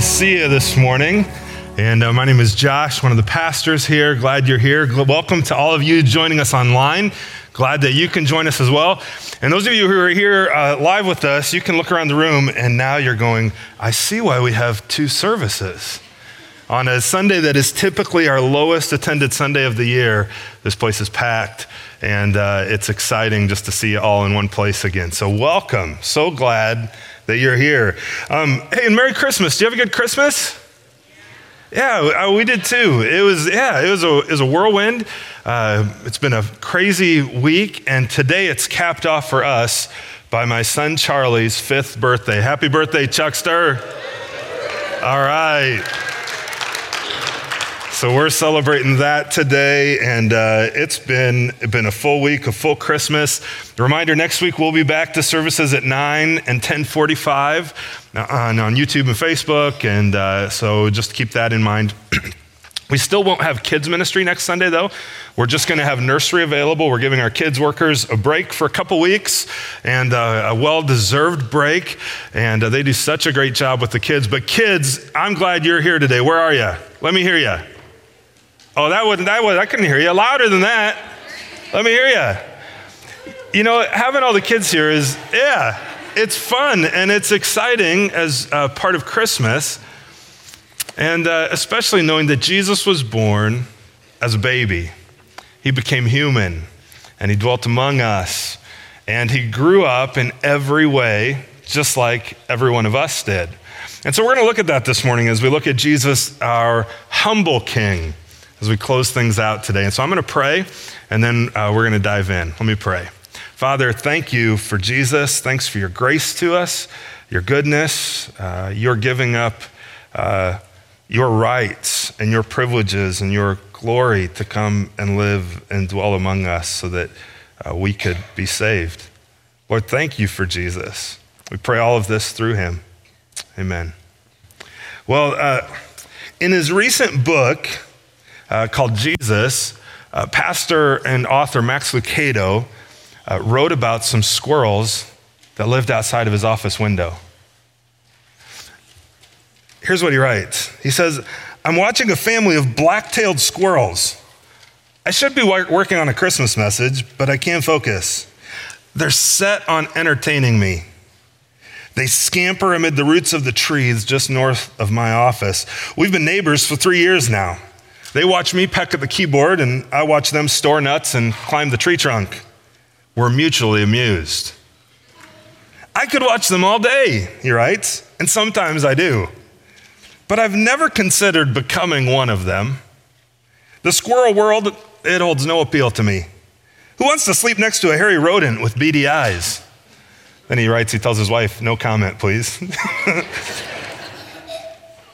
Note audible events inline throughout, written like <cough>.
to see you this morning. And uh, my name is Josh, one of the pastors here. Glad you're here. Welcome to all of you joining us online. Glad that you can join us as well. And those of you who are here uh, live with us, you can look around the room and now you're going, I see why we have two services. On a Sunday that is typically our lowest attended Sunday of the year, this place is packed and uh, it's exciting just to see you all in one place again. So, welcome. So glad that you're here. Um, hey, and Merry Christmas. Do you have a good Christmas? Yeah, uh, we did too. It was yeah, it was a it was a whirlwind. Uh, it's been a crazy week, and today it's capped off for us by my son Charlie's fifth birthday. Happy birthday, Chuckster! All right. So we're celebrating that today, and uh, it's been been a full week, a full Christmas. Reminder: next week we'll be back to services at nine and ten forty-five on, on YouTube and Facebook, and uh, so just keep that in mind. <clears throat> We still won't have kids ministry next Sunday, though. We're just going to have nursery available. We're giving our kids workers a break for a couple weeks and uh, a well deserved break. And uh, they do such a great job with the kids. But, kids, I'm glad you're here today. Where are you? Let me hear you. Oh, that wasn't, that was, I couldn't hear you. Louder than that. Let me hear you. You know, having all the kids here is, yeah, it's fun and it's exciting as uh, part of Christmas. And uh, especially knowing that Jesus was born as a baby, he became human and he dwelt among us. And he grew up in every way, just like every one of us did. And so we're going to look at that this morning as we look at Jesus, our humble king as we close things out today. And so I'm going to pray, and then uh, we're going to dive in. Let me pray. Father, thank you for Jesus. Thanks for your grace to us, your goodness, uh, your giving up uh, your rights and your privileges and your glory to come and live and dwell among us so that uh, we could be saved. Lord, thank you for Jesus. We pray all of this through him. Amen. Well, uh, in his recent book, uh, called Jesus, uh, pastor and author Max Lucado uh, wrote about some squirrels that lived outside of his office window. Here's what he writes He says, I'm watching a family of black tailed squirrels. I should be working on a Christmas message, but I can't focus. They're set on entertaining me. They scamper amid the roots of the trees just north of my office. We've been neighbors for three years now. They watch me peck at the keyboard, and I watch them store nuts and climb the tree trunk. We're mutually amused. I could watch them all day, he writes, and sometimes I do. But I've never considered becoming one of them. The squirrel world, it holds no appeal to me. Who wants to sleep next to a hairy rodent with beady eyes? Then he writes, he tells his wife, no comment, please. <laughs>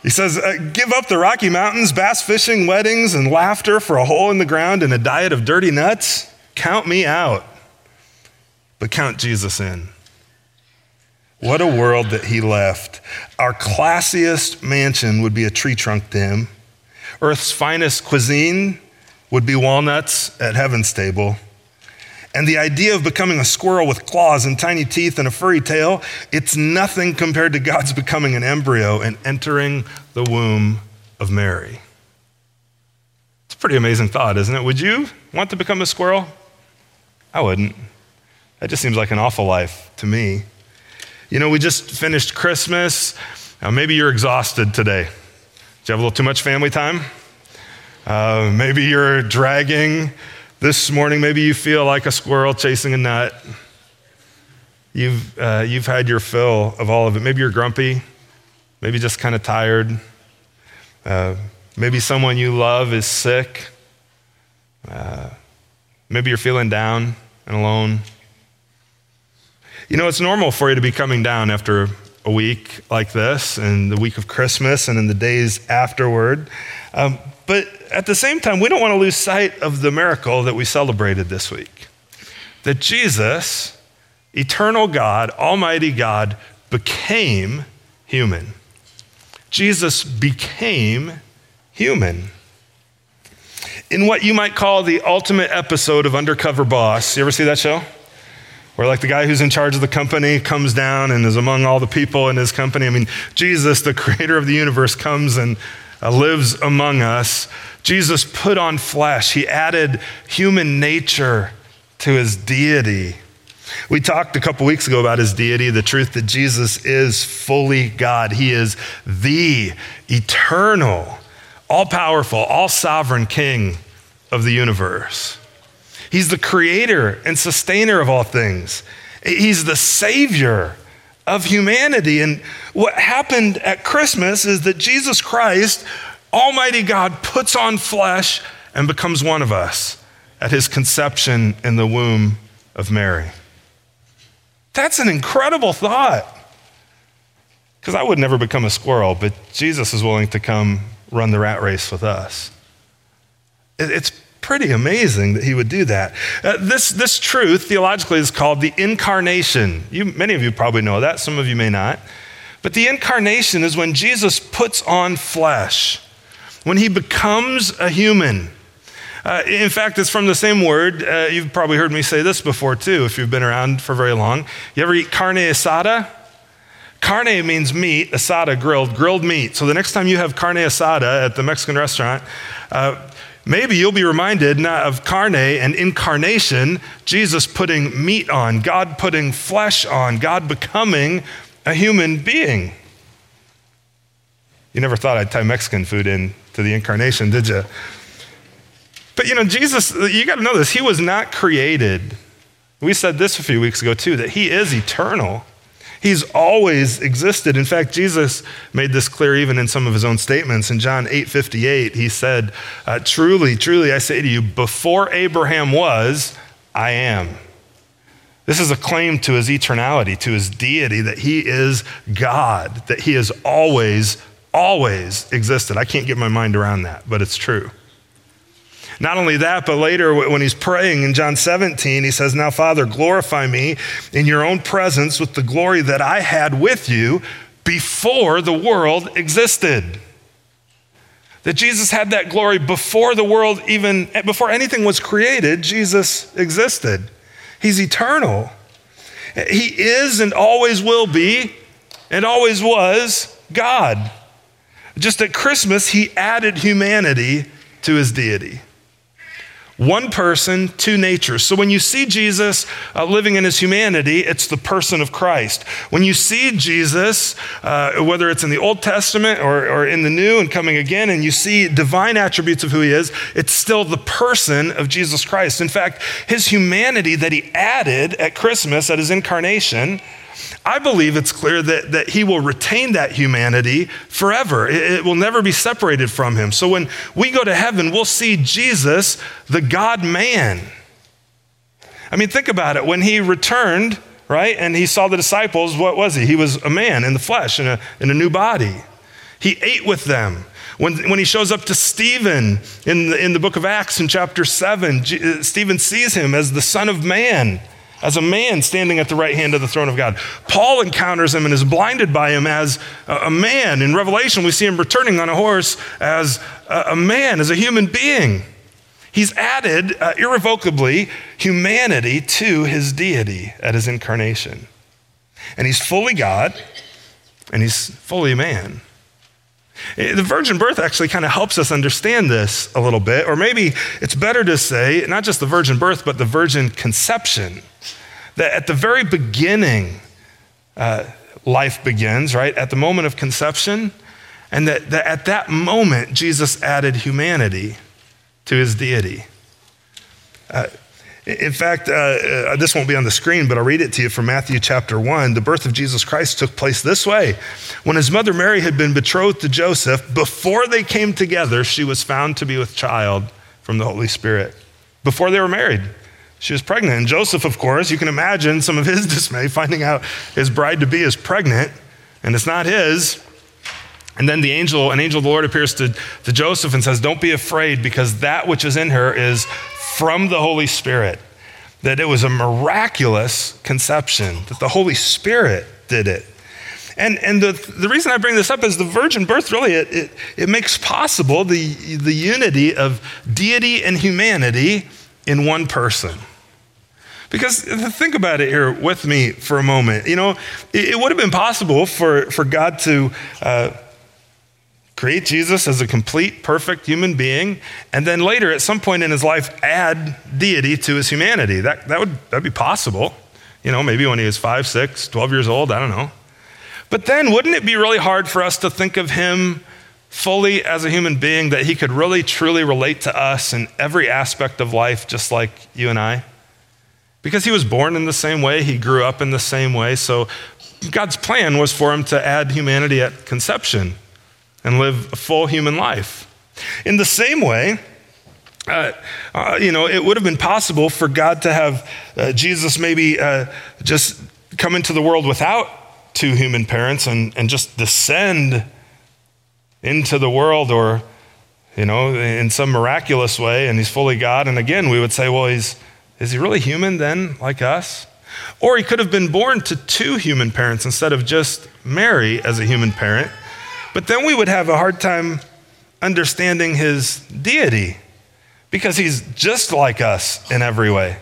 He says, uh, Give up the Rocky Mountains, bass fishing, weddings, and laughter for a hole in the ground and a diet of dirty nuts? Count me out. But count Jesus in. What a world that he left. Our classiest mansion would be a tree trunk to him. Earth's finest cuisine would be walnuts at heaven's table. And the idea of becoming a squirrel with claws and tiny teeth and a furry tail, it's nothing compared to God's becoming an embryo and entering the womb of Mary. It's a pretty amazing thought, isn't it? Would you want to become a squirrel? I wouldn't. That just seems like an awful life to me. You know, we just finished Christmas. Now, maybe you're exhausted today. Did you have a little too much family time? Uh, maybe you're dragging this morning, maybe you feel like a squirrel chasing a nut. You've, uh, you've had your fill of all of it. Maybe you're grumpy, maybe just kind of tired. Uh, maybe someone you love is sick. Uh, maybe you're feeling down and alone. You know, it's normal for you to be coming down after a week like this, and the week of Christmas, and in the days afterward. Um, but at the same time, we don't want to lose sight of the miracle that we celebrated this week that Jesus, eternal God, Almighty God, became human. Jesus became human. In what you might call the ultimate episode of Undercover Boss. You ever see that show? Where, like, the guy who's in charge of the company comes down and is among all the people in his company. I mean, Jesus, the creator of the universe, comes and Uh, lives among us. Jesus put on flesh, he added human nature to his deity. We talked a couple weeks ago about his deity, the truth that Jesus is fully God. He is the eternal, all powerful, all sovereign King of the universe. He's the creator and sustainer of all things. He's the savior of humanity. And what happened at Christmas is that Jesus Christ, Almighty God, puts on flesh and becomes one of us at his conception in the womb of Mary. That's an incredible thought. Because I would never become a squirrel, but Jesus is willing to come run the rat race with us. It's pretty amazing that he would do that. Uh, this, this truth, theologically, is called the incarnation. You, many of you probably know that, some of you may not. But the incarnation is when Jesus puts on flesh, when he becomes a human. Uh, in fact, it's from the same word. Uh, you've probably heard me say this before too, if you've been around for very long. You ever eat carne asada? Carne means meat, asada, grilled, grilled meat. So the next time you have carne asada at the Mexican restaurant, uh, maybe you'll be reminded not of carne and incarnation, Jesus putting meat on, God putting flesh on, God becoming a human being. You never thought I'd tie Mexican food in to the incarnation, did you? But you know, Jesus, you got to know this. He was not created. We said this a few weeks ago too, that he is eternal. He's always existed. In fact, Jesus made this clear even in some of his own statements. In John 8 58, he said, uh, Truly, truly, I say to you, before Abraham was, I am. This is a claim to his eternality, to his deity, that he is God, that he has always, always existed. I can't get my mind around that, but it's true. Not only that, but later when he's praying in John 17, he says, Now, Father, glorify me in your own presence with the glory that I had with you before the world existed. That Jesus had that glory before the world even, before anything was created, Jesus existed. He's eternal. He is and always will be and always was God. Just at Christmas, he added humanity to his deity. One person, two natures. So when you see Jesus uh, living in his humanity, it's the person of Christ. When you see Jesus, uh, whether it's in the Old Testament or, or in the New and coming again, and you see divine attributes of who he is, it's still the person of Jesus Christ. In fact, his humanity that he added at Christmas, at his incarnation, I believe it's clear that, that he will retain that humanity forever. It, it, will never be separated from him. So when we go to heaven, we'll see Jesus, the God man. I mean, think about it. When he returned, right, and he saw the disciples, what was he? He was a man in the flesh, in a, in a new body. He ate with them. When, when he shows up to Stephen in the, in the book of Acts in chapter 7, G- uh, Stephen sees him as the Son of Man as a man standing at the right hand of the throne of God. Paul encounters him and is blinded by him as a man. In Revelation, we see him returning on a horse as a man, as a human being. He's added uh, irrevocably humanity to his deity at his incarnation. And he's fully God and he's fully man. Eh, the virgin birth actually kind of helps us understand this a little bit, or maybe it's better to say not just the virgin birth, but the virgin conception. That at the very beginning, uh, life begins, right? At the moment of conception, and that, that at that moment, Jesus added humanity to his deity. Uh, in fact, uh, uh, this won't be on the screen, but I'll read it to you from Matthew chapter 1. The birth of Jesus Christ took place this way. When his mother Mary had been betrothed to Joseph, before they came together, she was found to be with child from the Holy Spirit. Before they were married, she was pregnant. And Joseph, of course, you can imagine some of his <laughs> dismay finding out his bride to be is pregnant and it's not his. And then the angel, an angel of the Lord appears to, to Joseph and says, Don't be afraid because that which is in her is from the Holy Spirit, that it was a miraculous conception, that the Holy Spirit did it. And, and the, the reason I bring this up is the virgin birth really, it, it, it makes possible the, the unity of deity and humanity in one person. Because think about it here with me for a moment. You know, it, it would have been possible for, for God to uh, create Jesus as a complete, perfect human being, and then later, at some point in his life, add deity to his humanity. That, that would that'd be possible. You know, maybe when he was five, six, 12 years old, I don't know. But then, wouldn't it be really hard for us to think of him fully as a human being, that he could really, truly relate to us in every aspect of life, just like you and I? Because he was born in the same way, he grew up in the same way. So, God's plan was for him to add humanity at conception and live a full human life. In the same way, uh, uh, you know, it would have been possible for God to have uh, Jesus maybe uh, just come into the world without two human parents and, and just descend into the world or, you know, in some miraculous way, and he's fully God. And again, we would say, well, he's, is he really human then, like us? Or he could have been born to two human parents instead of just Mary as a human parent. But then we would have a hard time understanding his deity because he's just like us in every way.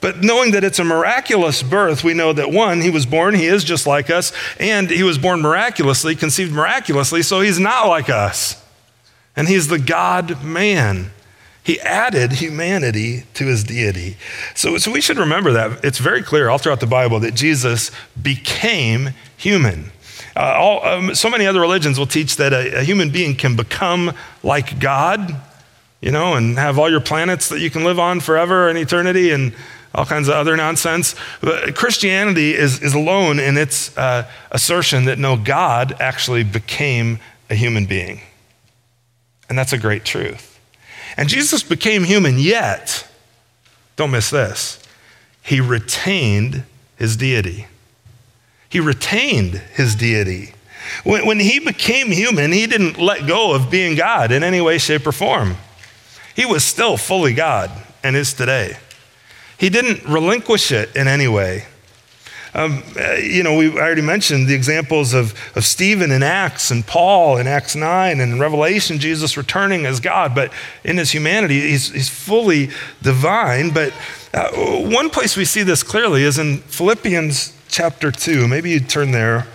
But knowing that it's a miraculous birth, we know that one, he was born, he is just like us, and he was born miraculously, conceived miraculously, so he's not like us. And he's the God man. He added humanity to his deity. So, so we should remember that. It's very clear all throughout the Bible that Jesus became human. Uh, all, um, so many other religions will teach that a, a human being can become like God, you know, and have all your planets that you can live on forever and eternity and all kinds of other nonsense. But Christianity is, is alone in its uh, assertion that no, God actually became a human being. And that's a great truth. And Jesus became human, yet, don't miss this, he retained his deity. He retained his deity. When, when he became human, he didn't let go of being God in any way, shape, or form. He was still fully God and is today. He didn't relinquish it in any way. Um, uh, you know, we already mentioned the examples of, of Stephen in Acts and Paul in Acts 9 and in Revelation, Jesus returning as God, but in his humanity, he's, he's fully divine. But uh, one place we see this clearly is in Philippians chapter 2. Maybe you turn there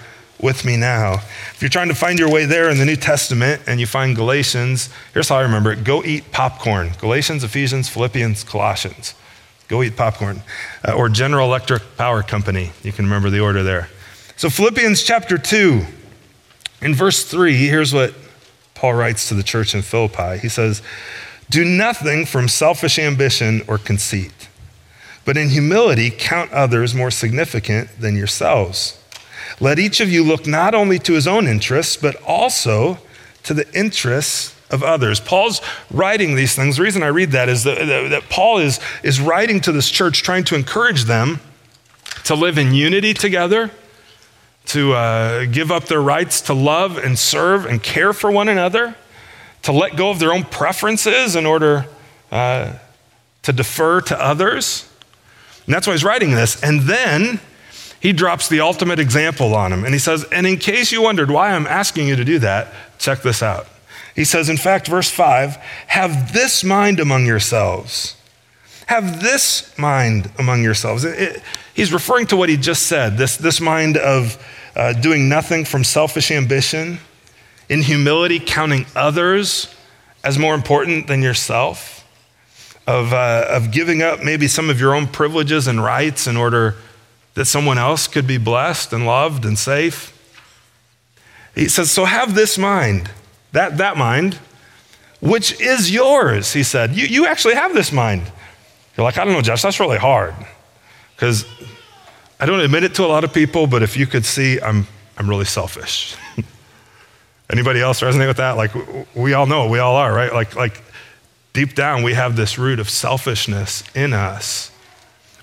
with me now. If you're trying to find your way there in the New Testament and you find Galatians, here's how I remember it go eat popcorn. Galatians, Ephesians, Philippians, Colossians. Go eat popcorn. Uh, or General Electric Power Company. You can remember the order there. So, Philippians chapter 2, in verse 3, here's what Paul writes to the church in Philippi. He says, Do nothing from selfish ambition or conceit but in humility, count others more significant than yourselves. Let each of you look not only to his own interests, but also to the interests of others. Paul's writing these things. The reason I read that is that, that Paul is, is writing to this church, trying to encourage them to live in unity together, to uh, give up their rights to love and serve and care for one another, to let go of their own preferences in order uh, to defer to others. And that's why he's writing this. And then he drops the ultimate example on him. And he says, And in case you wondered why I'm asking you to do that, check this out. He says, in fact, verse 5 have this mind among yourselves. Have this mind among yourselves. It, it, he's referring to what he just said this, this mind of uh, doing nothing from selfish ambition, in humility, counting others as more important than yourself of, uh, of giving up maybe some of your own privileges and rights in order that someone else could be blessed and loved and safe. He says, So have this mind, that, that mind, which is yours, he said. You, you actually have this mind. You're like, I don't know, Josh, that's really hard. Because I don't admit it to a lot of people, but if you could see, I'm, I'm really selfish. <laughs> Anybody else resonate with that? Like, we all know, we all are, right? Like, like deep down, we have this root of selfishness in us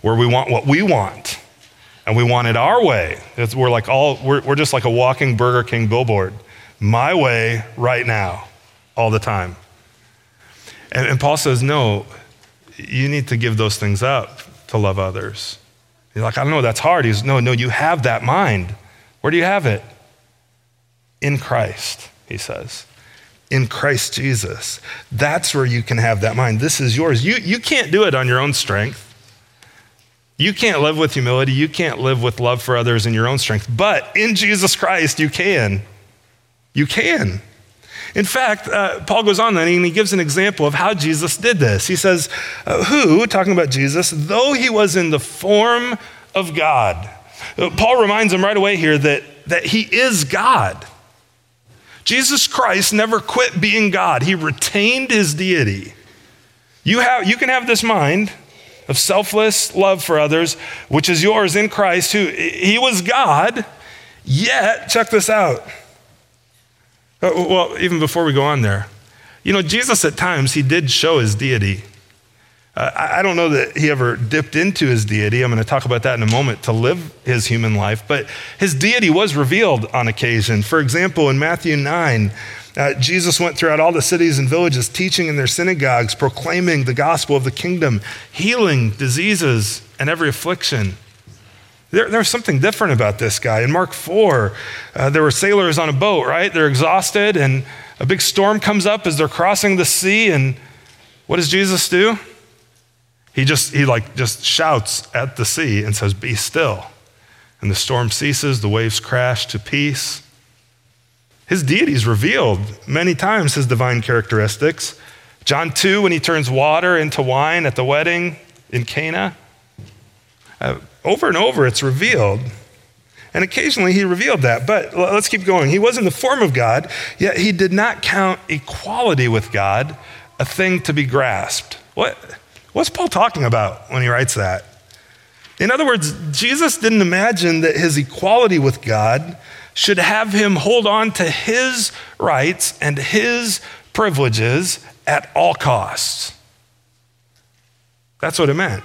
where we want what we want and we want it our way. It's, we're like all, we're, we're just like a walking Burger King billboard. My way right now, all the time. And, and Paul says, no, you need to give those things up to love others. You're like, I don't know, that's hard. He's, no, no, you have that mind. Where do you have it? In Christ, he says in Christ Jesus. That's where you can have that mind. This is yours. You, you can't do it on your own strength. You can't live with humility. You can't live with love for others in your own strength. But in Jesus Christ, you can. You can. In fact, uh, Paul goes on then and he gives an example of how Jesus did this. He says, uh, Who, talking about Jesus, though he was in the form of God. Uh, Paul reminds him right away here that, that he is God. Jesus Christ never quit being God, he retained his deity. You, have, you can have this mind of selfless love for others, which is yours in Christ, who he was God, yet, check this out. Uh, well, even before we go on there, you know, Jesus at times, he did show his deity. Uh, I don't know that he ever dipped into his deity. I'm going to talk about that in a moment to live his human life, but his deity was revealed on occasion. For example, in Matthew 9, uh, Jesus went throughout all the cities and villages, teaching in their synagogues, proclaiming the gospel of the kingdom, healing diseases and every affliction. There, there's something different about this guy. In Mark 4, uh, there were sailors on a boat, right? They're exhausted, and a big storm comes up as they're crossing the sea. And what does Jesus do? He just, he like just shouts at the sea and says, Be still. And the storm ceases, the waves crash to peace. His deity is revealed many times, his divine characteristics. John 2, when he turns water into wine at the wedding in Cana. Uh, over and over, it's revealed. And occasionally he revealed that. But let's keep going. He was in the form of God, yet he did not count equality with God a thing to be grasped. What? What's Paul talking about when he writes that? In other words, Jesus didn't imagine that his equality with God should have him hold on to his rights and his privileges at all costs. That's what it meant.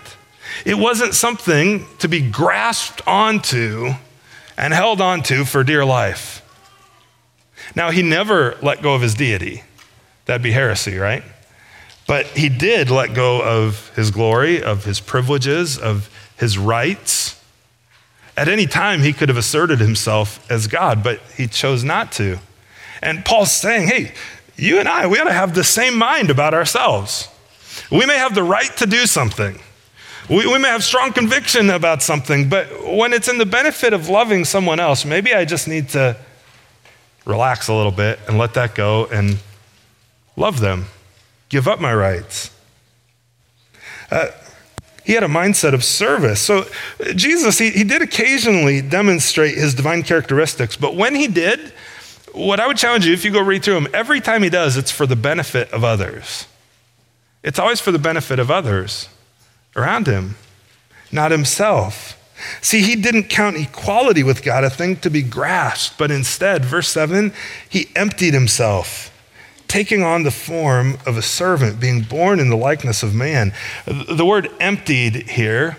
It wasn't something to be grasped onto and held onto for dear life. Now, he never let go of his deity. That'd be heresy, right? But he did let go of his glory, of his privileges, of his rights. At any time, he could have asserted himself as God, but he chose not to. And Paul's saying, hey, you and I, we ought to have the same mind about ourselves. We may have the right to do something. We, we may have strong conviction about something, but when it's in the benefit of loving someone else, maybe I just need to relax a little bit and let that go and love them give up my rights. Uh, he had a mindset of service. So, Jesus, he, he did occasionally demonstrate his divine characteristics, but when he did, what I would challenge you, if you go read through him, every time he does, it's for the benefit of others. It's always for the benefit of others around him, not himself. See, he didn't count equality with God a thing to be grasped, but instead, verse 7, he emptied himself taking on the form of a servant, being born in the likeness of man. The word emptied here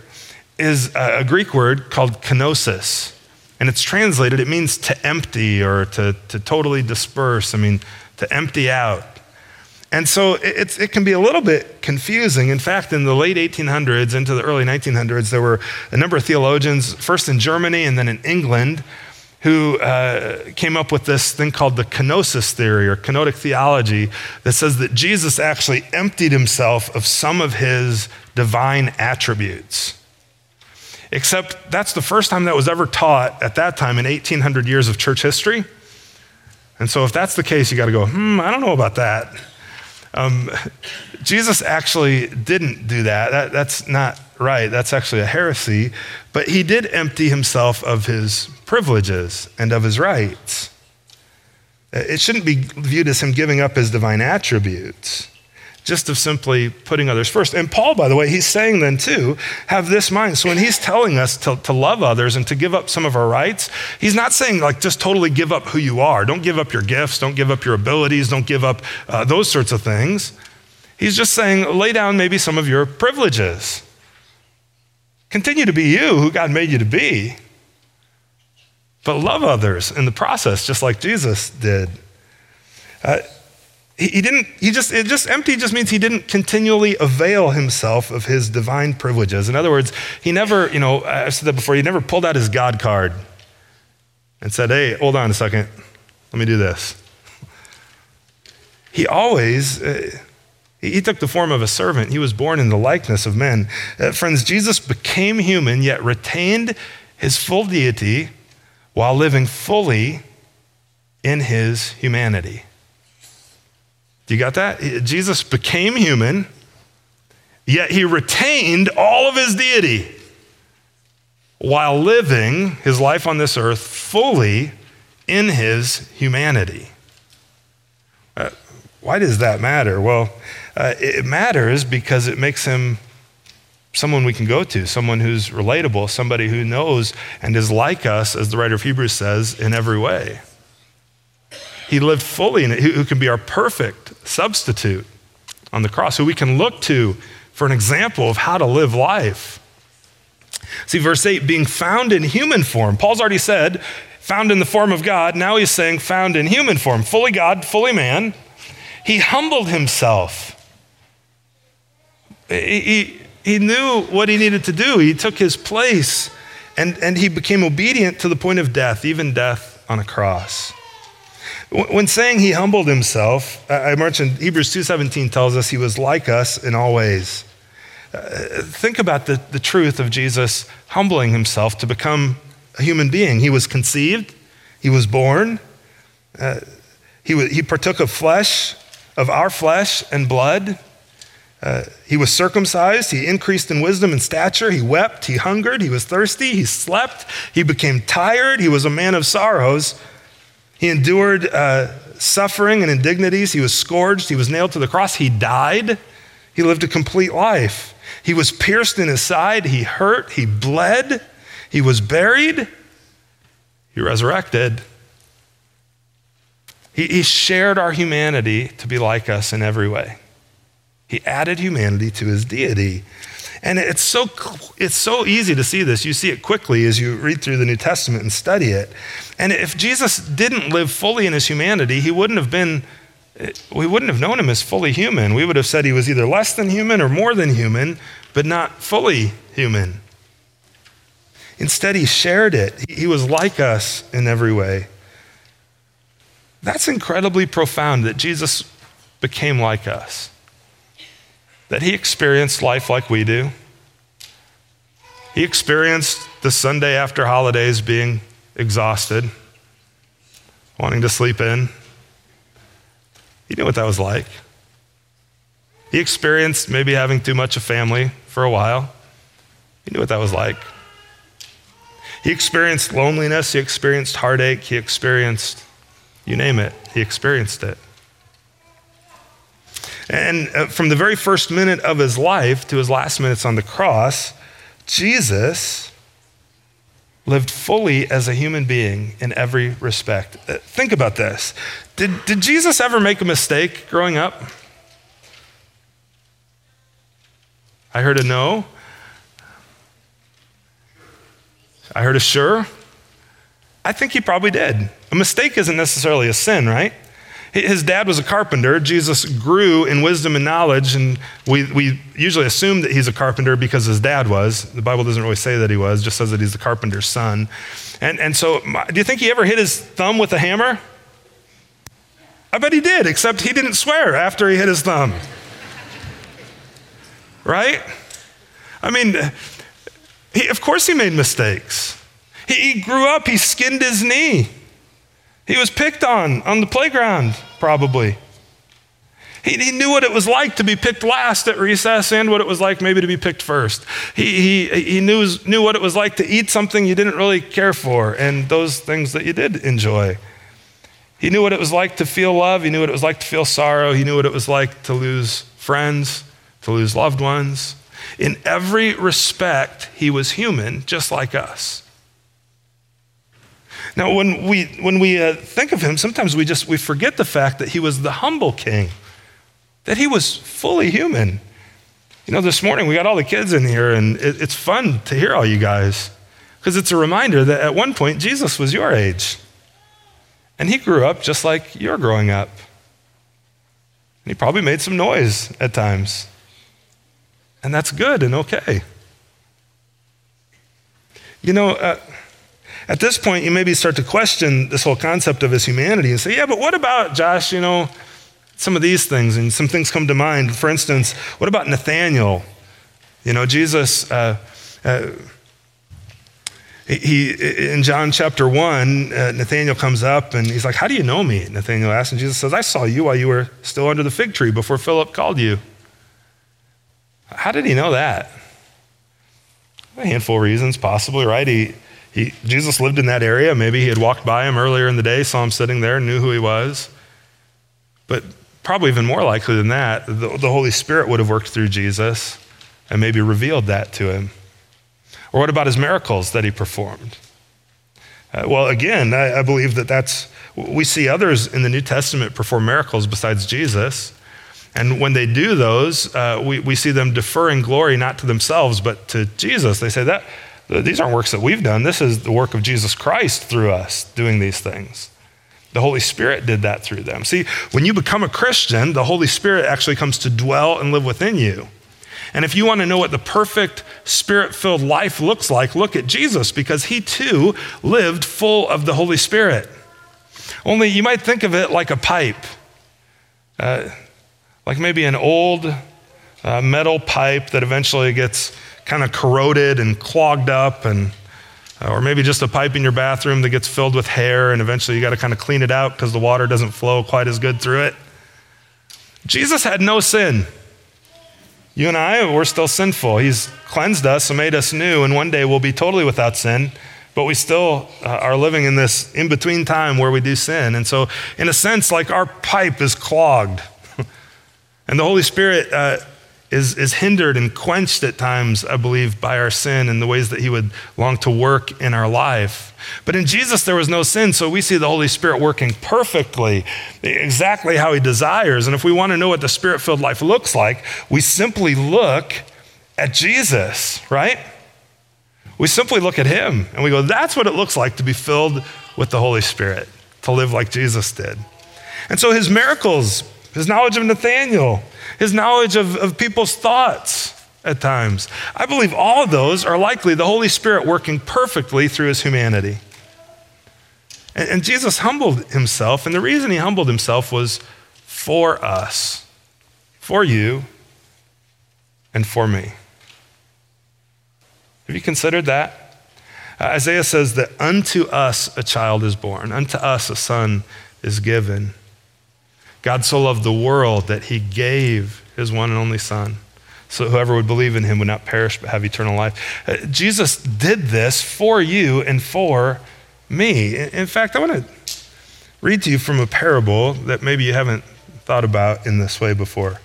is a Greek word called kenosis. And it's translated, it means to empty or to, to totally disperse. I mean, to empty out. And so it's, it can be a little bit confusing. In fact, in the late 1800s into the early 1900s, there were a number of theologians, first in Germany and then in England, who uh, came up with this thing called the kenosis theory or kenotic theology that says that Jesus actually emptied himself of some of his divine attributes. Except that's the first time that was ever taught at that time in 1800 years of church history. And so, if that's the case, you got to go, hmm, I don't know about that. Um, Jesus actually didn't do that. that. That's not right. That's actually a heresy. But he did empty himself of his privileges and of his rights. It shouldn't be viewed as him giving up his divine attributes, just of simply putting others first. And Paul, by the way, he's saying then too, have this mind. So when he's telling us to, to love others and to give up some of our rights, he's not saying like just totally give up who you are. Don't give up your gifts, don't give up your abilities, don't give up uh, those sorts of things. He's just saying lay down maybe some of your privileges. Continue to be you, who God made you to be but love others in the process, just like Jesus did. Uh, he, he didn't, he just, it just empty just means he didn't continually avail himself of his divine privileges. In other words, he never, you know, I've said that before, he never pulled out his God card and said, hey, hold on a second, let me do this. He always, uh, He took the form of a servant. He was born in the likeness of men. Uh, friends, Jesus became human, yet retained his full deity while living fully in his humanity. Do you got that? Jesus became human, yet he retained all of his deity while living his life on this earth fully in his humanity. Uh, why does that matter? Well, uh, it matters because it makes him someone we can go to, someone who's relatable, somebody who knows and is like us, as the writer of Hebrews says, in every way. He lived fully in it, who can be our perfect substitute on the cross, who we can look to for an example of how to live life. See, verse 8, being found in human form. Paul's already said, found in the form of God. Now he's saying, found in human form, fully God, fully man. He humbled himself. He, he, knew what he needed to do. He took his place and, and he became obedient to the point of death, even death on a cross. When saying he humbled himself, I mentioned Hebrews 2.17 tells us he was like us in all ways. Uh, think about the, the truth of Jesus humbling himself to become a human being. He was conceived, he was born, uh, he, he partook of flesh, of our flesh and blood. Uh, he was circumcised. He increased in wisdom and stature. He wept. He hungered. He was thirsty. He slept. He became tired. He was a man of sorrows. He endured uh, suffering and indignities. He was scourged. He was nailed to the cross. He died. He lived a complete life. He was pierced in his side. He hurt. He bled. He was buried. He resurrected. He, he shared our humanity to be like us in every way. He added humanity to his deity. And it's so, it's so easy to see this. You see it quickly as you read through the New Testament and study it. And if Jesus didn't live fully in his humanity, he wouldn't have been, we wouldn't have known him as fully human. We would have said he was either less than human or more than human, but not fully human. Instead, he shared it. He was like us in every way. That's incredibly profound that Jesus became like us that he experienced life like we do. He experienced the Sunday after holidays being exhausted, wanting to sleep in. He knew what that was like. He experienced maybe having too much of family for a while. He knew what that was like. He experienced loneliness, he experienced heartache, he experienced, you name it, he experienced it. And uh, from the very first minute of his life to his last minutes on the cross, Jesus lived fully as a human being in every respect. Uh, think about this. Did, did Jesus ever make a mistake growing up? I heard a no. I heard a sure. I think he probably did. A mistake isn't necessarily a sin, right? His dad was a carpenter. Jesus grew in wisdom and knowledge, and we, we usually assume that he's a carpenter because his dad was. The Bible doesn't really say that he was, just says that he's the carpenter's son. And, and so, do you think he ever hit his thumb with a hammer? I bet he did, except he didn't swear after he hit his thumb. right? I mean, he, of course he made mistakes. He, he grew up, he skinned his knee. He was picked on on the playground, probably. He, he, knew what it was like to be picked last at recess and what it was like maybe to be picked first. He, he, he knew, knew what it was like to eat something you didn't really care for and those things that you did enjoy. He knew what it was like to feel love. He knew what it was like to feel sorrow. He knew what it was like to lose friends, to lose loved ones. In every respect, he was human, just like us. Now, when we, when we uh, think of him, sometimes we just we forget the fact that he was the humble king, that he was fully human. You know, this morning we got all the kids in here, and it, it's fun to hear all you guys because it's a reminder that at one point Jesus was your age. And he grew up just like you're growing up. And he probably made some noise at times. And that's good and okay. You know, uh, at this point, you maybe start to question this whole concept of his humanity and say, yeah, but what about Josh? You know, some of these things, and some things come to mind. For instance, what about Nathaniel? You know, Jesus, uh, uh, he, in John chapter 1, uh, Nathaniel comes up and he's like, How do you know me? Nathaniel asks, and Jesus says, I saw you while you were still under the fig tree before Philip called you. How did he know that? A handful of reasons, possibly, right? He, he, Jesus lived in that area. Maybe he had walked by him earlier in the day, saw him sitting there, knew who he was. But probably even more likely than that, the, the Holy Spirit would have worked through Jesus and maybe revealed that to him. Or what about his miracles that he performed? Uh, well, again, I, I believe that that's, we see others in the New Testament perform miracles besides Jesus. And when they do those, uh, we, we see them deferring glory not to themselves, but to Jesus. They say that these aren't works that we've done. This is the work of Jesus Christ through us doing these things. The Holy Spirit did that through them. See, when you become a Christian, the Holy Spirit actually comes to dwell and live within you. And if you want to know what the perfect spirit filled life looks like, look at Jesus because he too lived full of the Holy Spirit. Only you might think of it like a pipe, uh, like maybe an old uh, metal pipe that eventually gets kind of corroded and clogged up and uh, or maybe just a pipe in your bathroom that gets filled with hair and eventually you got to kind of clean it out because the water doesn't flow quite as good through it. Jesus had no sin. You and I, we're still sinful. He's cleansed us and made us new, and one day we'll be totally without sin, but we still uh, are living in this in between time where we do sin. And so, in a sense, like our pipe is clogged. <laughs> and the Holy Spirit uh, is, is hindered and quenched at times, I believe, by our sin and the ways that He would long to work in our life. But in Jesus, there was no sin, so we see the Holy Spirit working perfectly, exactly how He desires. And if we want to know what the Spirit filled life looks like, we simply look at Jesus, right? We simply look at Him and we go, that's what it looks like to be filled with the Holy Spirit, to live like Jesus did. And so His miracles, His knowledge of Nathaniel, his knowledge of, of people's thoughts at times. I believe all of those are likely the Holy Spirit working perfectly through his humanity. And, and Jesus humbled himself, and the reason he humbled himself was for us, for you, and for me. Have you considered that? Uh, Isaiah says that unto us a child is born, unto us a son is given. God so loved the world that he gave his one and only Son. So whoever would believe in him would not perish but have eternal life. Uh, Jesus did this for you and for me. In fact, I want to read to you from a parable that maybe you haven't thought about in this way before.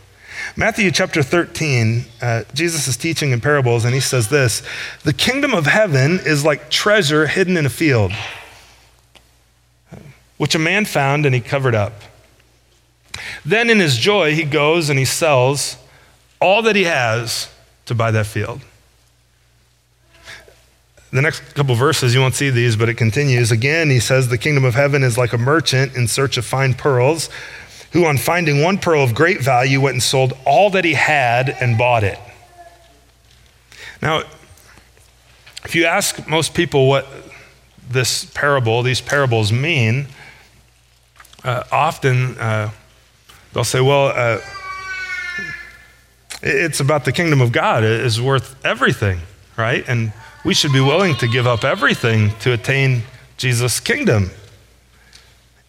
Matthew chapter 13, uh, Jesus is teaching in parables, and he says this The kingdom of heaven is like treasure hidden in a field, which a man found and he covered up. Then in his joy, he goes and he sells all that he has to buy that field. The next couple verses, you won't see these, but it continues. Again, he says, The kingdom of heaven is like a merchant in search of fine pearls, who, on finding one pearl of great value, went and sold all that he had and bought it. Now, if you ask most people what this parable, these parables mean, uh, often uh, They'll say, well, uh, it's about the kingdom of God. It is worth everything, right? And we should be willing to give up everything to attain Jesus' kingdom.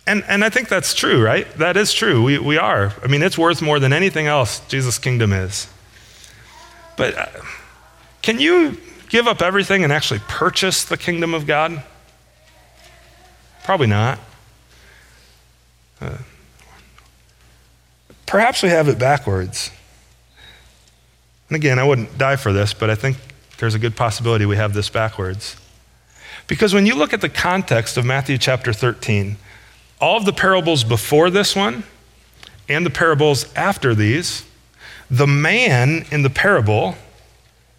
And, and I think that's true, right? That is true. We, we are. I mean, it's worth more than anything else Jesus' kingdom is. But uh, can you give up everything and actually purchase the kingdom of God? Probably not. Uh, Perhaps we have it backwards. And again, I wouldn't die for this, but I think there's a good possibility we have this backwards. Because when you look at the context of Matthew chapter 13, all of the parables before this one and the parables after these, the man in the parable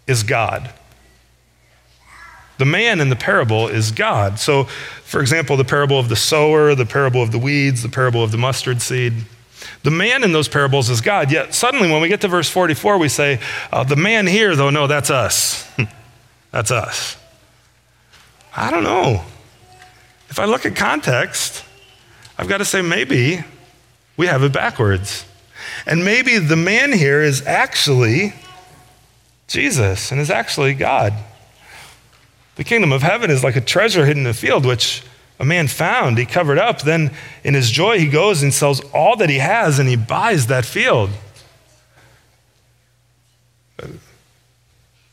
is God. The man in the parable is God. So, for example, the parable of the sower, the parable of the weeds, the parable of the mustard seed. The man in those parables is God. Yet suddenly, when we get to verse 44, we say, uh, The man here, though, no, that's us. <laughs> that's us. I don't know. If I look at context, I've got to say maybe We have it backwards. And maybe the man here is actually Jesus and is actually God. The kingdom of heaven is like a treasure hidden in a field, which a man found, he covered up. Then, in his joy, he goes and sells all that he has and he buys that field.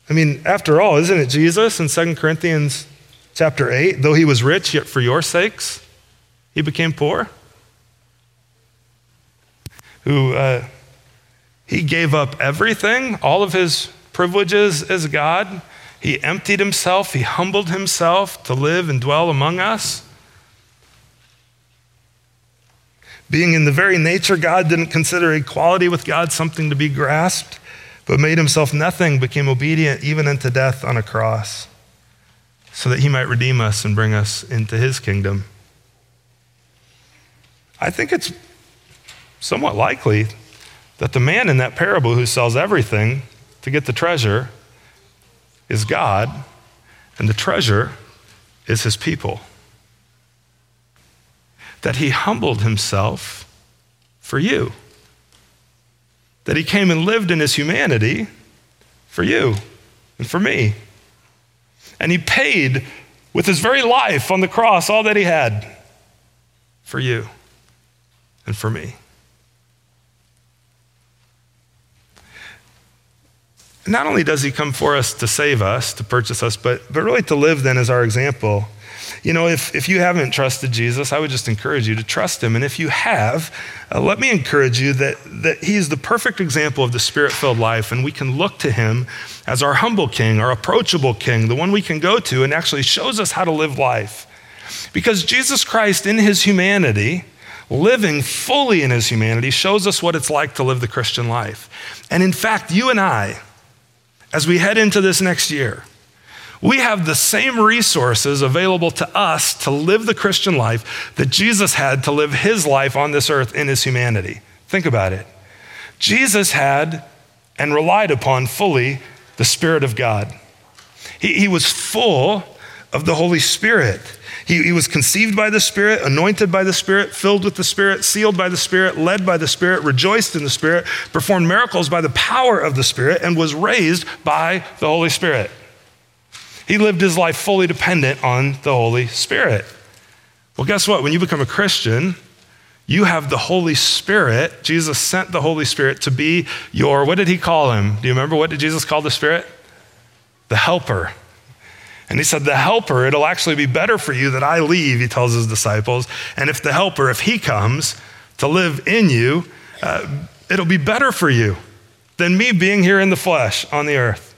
I mean, after all, isn't it Jesus in 2 Corinthians chapter 8? Though he was rich, yet for your sakes, he became poor. Who uh, he gave up everything, all of his privileges as God. He emptied himself, he humbled himself to live and dwell among us. Being in the very nature God didn't consider equality with God something to be grasped, but made himself nothing, became obedient even unto death on a cross, so that he might redeem us and bring us into his kingdom. I think it's somewhat likely that the man in that parable who sells everything to get the treasure is God, and the treasure is his people. That he humbled himself for you. That he came and lived in his humanity for you and for me. And he paid with his very life on the cross all that he had for you and for me. not only does he come for us to save us, to purchase us, but, but really to live then as our example. You know, if, if you haven't trusted Jesus, I would just encourage you to trust him. And if you have, uh, let me encourage you that, that he's the perfect example of the spirit filled life, and we can look to him as our humble king, our approachable king, the one we can go to and actually shows us how to live life. Because Jesus Christ, in his humanity, living fully in his humanity, shows us what it's like to live the Christian life. And in fact, you and I, as we head into this next year, we have the same resources available to us to live the Christian life that Jesus had to live his life on this earth in his humanity. Think about it. Jesus had and relied upon fully the Spirit of God. He, he was full of the Holy Spirit. He, he, was conceived by the Spirit, anointed by the Spirit, filled with the Spirit, sealed by the Spirit, led by the Spirit, rejoiced in the Spirit, performed miracles by the power of the Spirit, and was raised by the Holy Spirit. He lived his life fully dependent on the Holy Spirit. Well, guess what? When you become a Christian, you have the Holy Spirit. Jesus sent the Holy Spirit to be your, what did he call him? Do you remember what did Jesus call the Spirit? The helper. And he said, The helper, it'll actually be better for you that I leave, he tells his disciples. And if the helper, if he comes to live in you, uh, it'll be better for you than me being here in the flesh on the earth.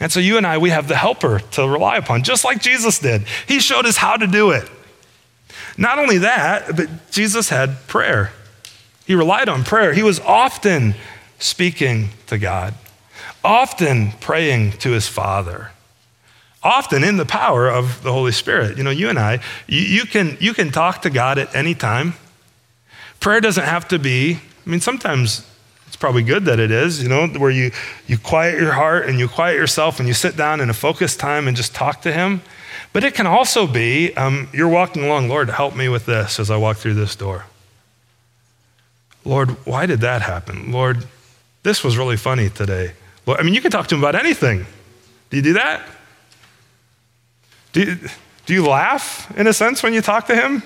And so you and I, we have the helper to rely upon, just like Jesus did. He showed us how to do it. Not only that, but Jesus had prayer. He relied on prayer. He was often speaking to God, often praying to his Father often in the power of the Holy Spirit. You know, you and I, you, you, can, you can talk to God at any time. Prayer doesn't have to be, I mean, sometimes probably good that it is, you know, where you, you quiet your heart and you quiet yourself and you sit down in a focused time and just talk to Him. But it can also be um, you're walking along, Lord, help me with this as I walk through this door. Lord, why did that happen? Lord, this was really funny today. Lord, I mean, you can talk to Him about anything. Do you do that? Do you, do you laugh, in a sense, when you talk to him?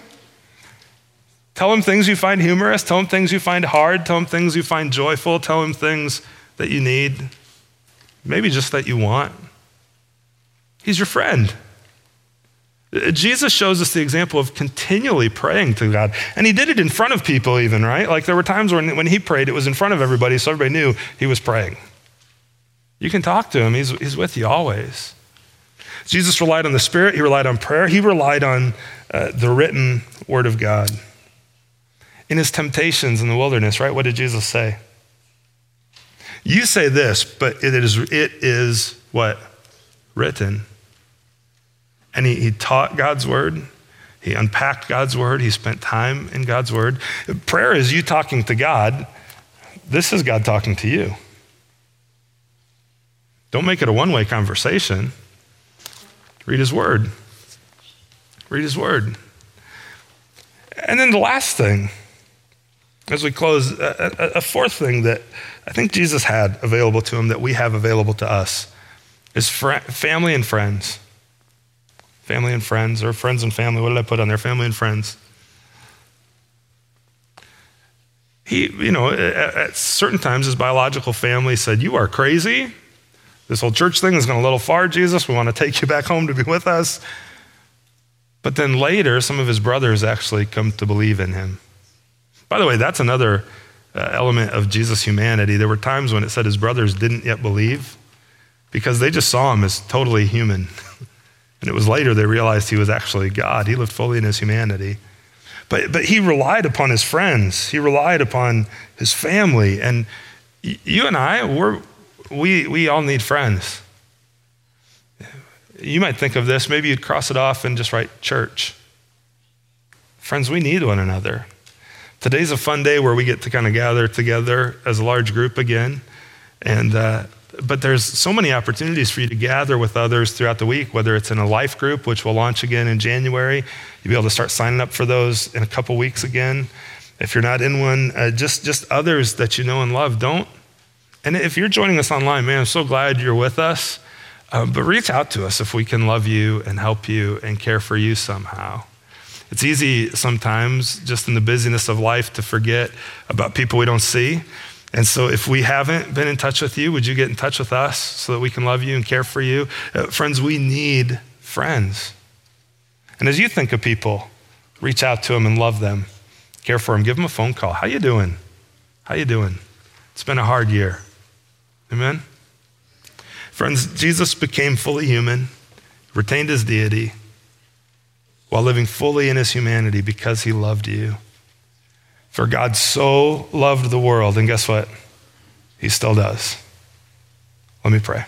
Tell him things you find humorous, tell him things you find hard, tell him things you find joyful, tell him things that you need, maybe just that you want. He's your friend. Jesus shows us the example of continually praying to God. And he did it in front of people, even, right? Like there were times when, when he prayed, it was in front of everybody, so everybody knew he was praying. You can talk to him, he's, he's with you always. Jesus relied on the Spirit, he relied on prayer, he relied on uh, the written word of God. In his temptations in the wilderness, right? What did Jesus say? You say this, but it is, it is what? Written. And he, he taught God's word. He unpacked God's word. He spent time in God's word. Prayer is you talking to God. This is God talking to you. Don't make it a one way conversation. Read his word. Read his word. And then the last thing As we close, a, a, fourth thing that I think Jesus had available to him that we have available to us is fr- family and friends. Family and friends, or friends and family. What did I put on there? Family and friends. He, you know, at certain times, his biological family said, You are crazy. This whole church thing is going a little far, Jesus. We want to take you back home to be with us. But then later, some of his brothers actually come to believe in him. By the way, that's another uh, element of Jesus' humanity. There were times when it said his brothers didn't yet believe because they just saw him as totally human. <laughs> and it was later they realized he was actually God. He lived fully in his humanity. But, but he relied upon his friends, he relied upon his family. And you and I, we're, we, we all need friends. You might think of this, maybe you'd cross it off and just write church. Friends, we need one another. Today's a fun day where we get to kind of gather together as a large group again. And, uh, but there's so many opportunities for you to gather with others throughout the week, whether it's in a life group, which will launch again in January. You'll be able to start signing up for those in a couple weeks again. If you're not in one, uh, just, just others that you know and love. Don't. And if you're joining us online, man, I'm so glad you're with us. Um, but reach out to us if we can love you and help you and care for you somehow. It's easy sometimes, just in the busyness of life, to forget about people we don't see. And so, if we haven't been in touch with you, would you get in touch with us so that we can love you and care for you? Uh, friends, we need friends. And as you think of people, reach out to them and love them, care for them, give them a phone call. How you doing? How you doing? It's been a hard year. Amen. Friends, Jesus became fully human, retained his deity, while living fully in his humanity because he loved you. For God so loved the world, and guess what? He still does. Let me pray.